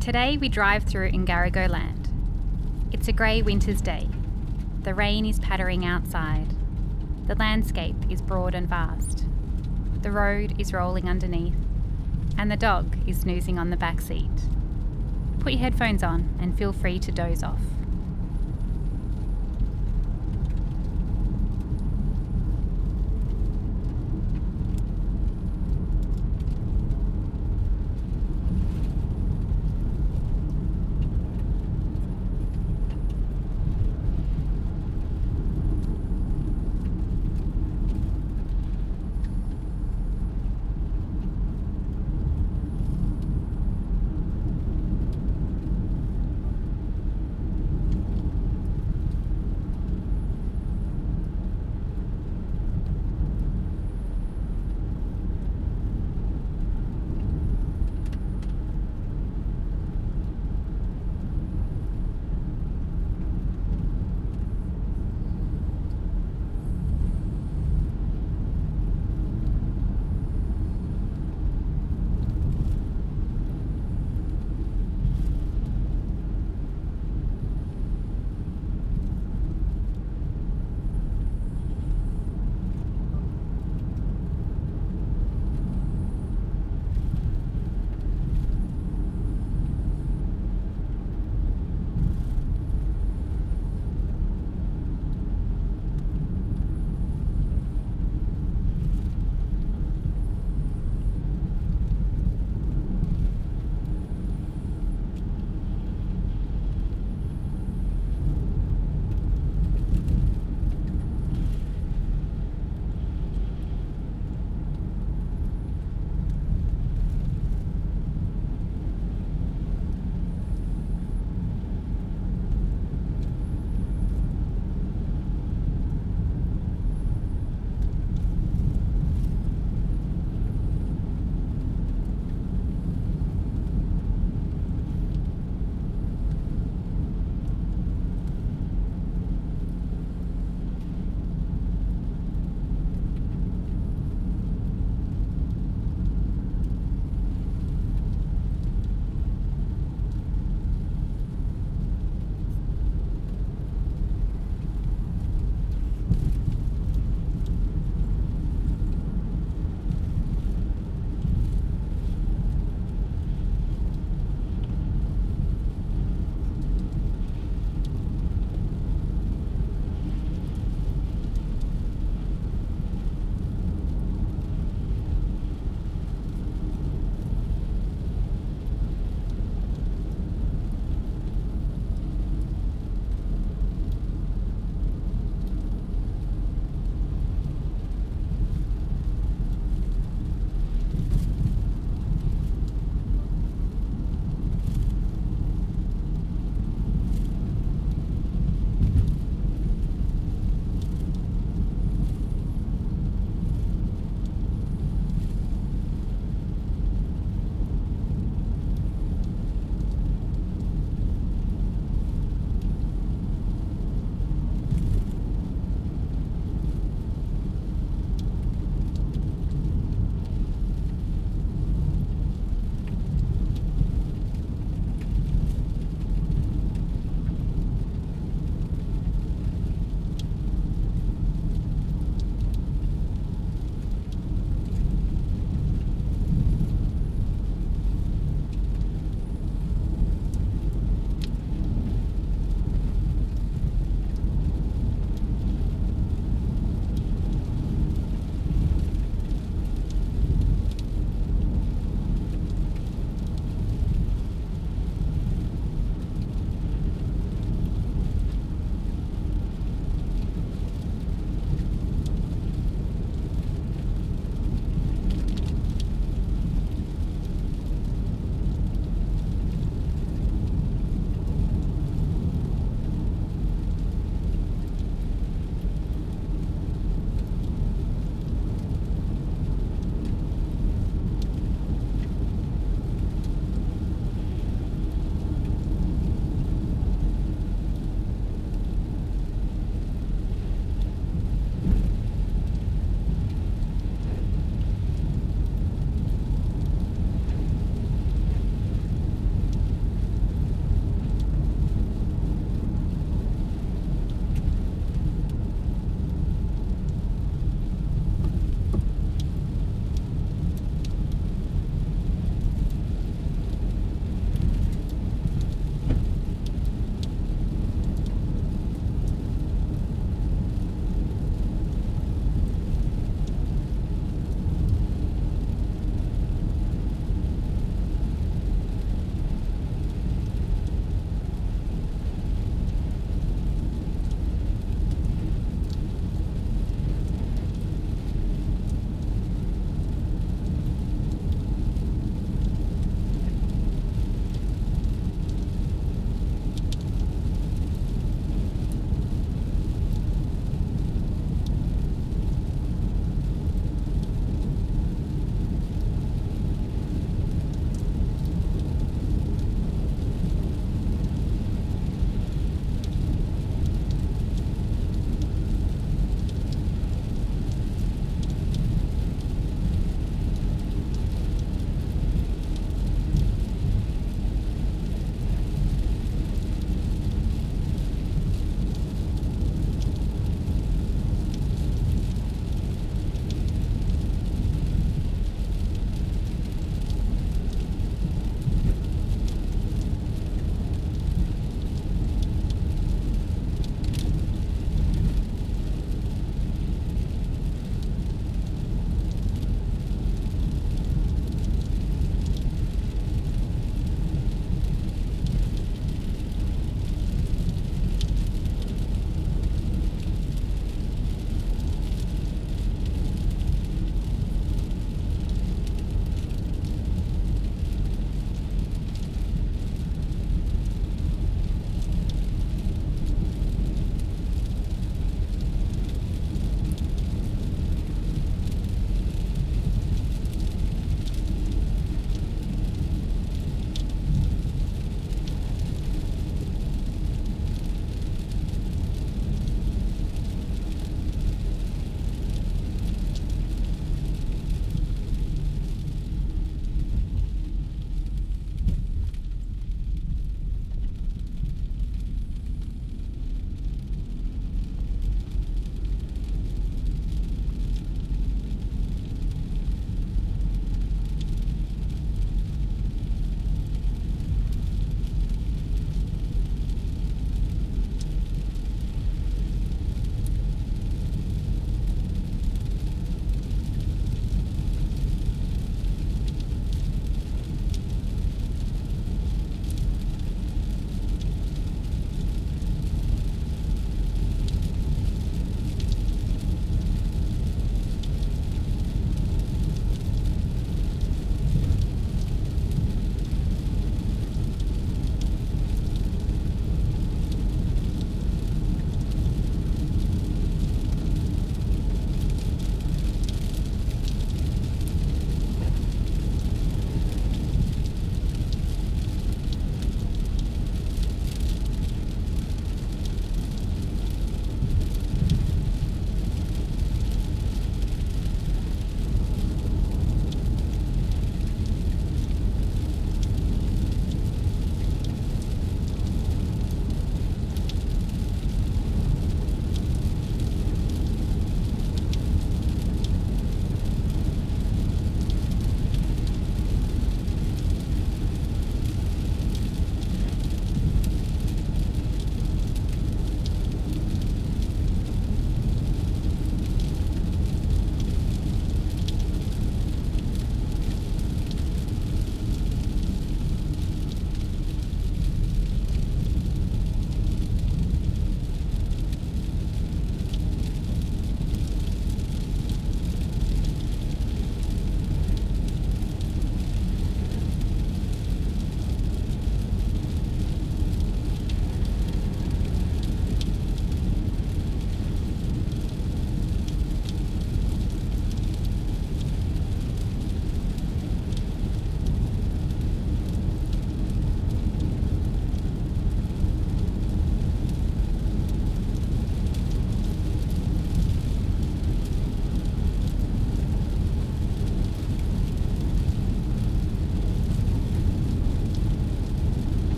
Today we drive through Ngarigo land. It's a grey winter's day. The rain is pattering outside. The landscape is broad and vast. The road is rolling underneath, and the dog is snoozing on the back seat. Put your headphones on and feel free to doze off.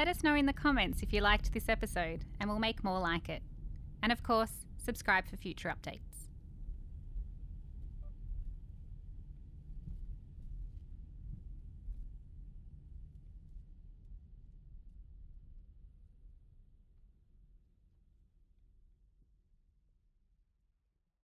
Let us know in the comments if you liked this episode, and we'll make more like it. And of course, subscribe for future updates.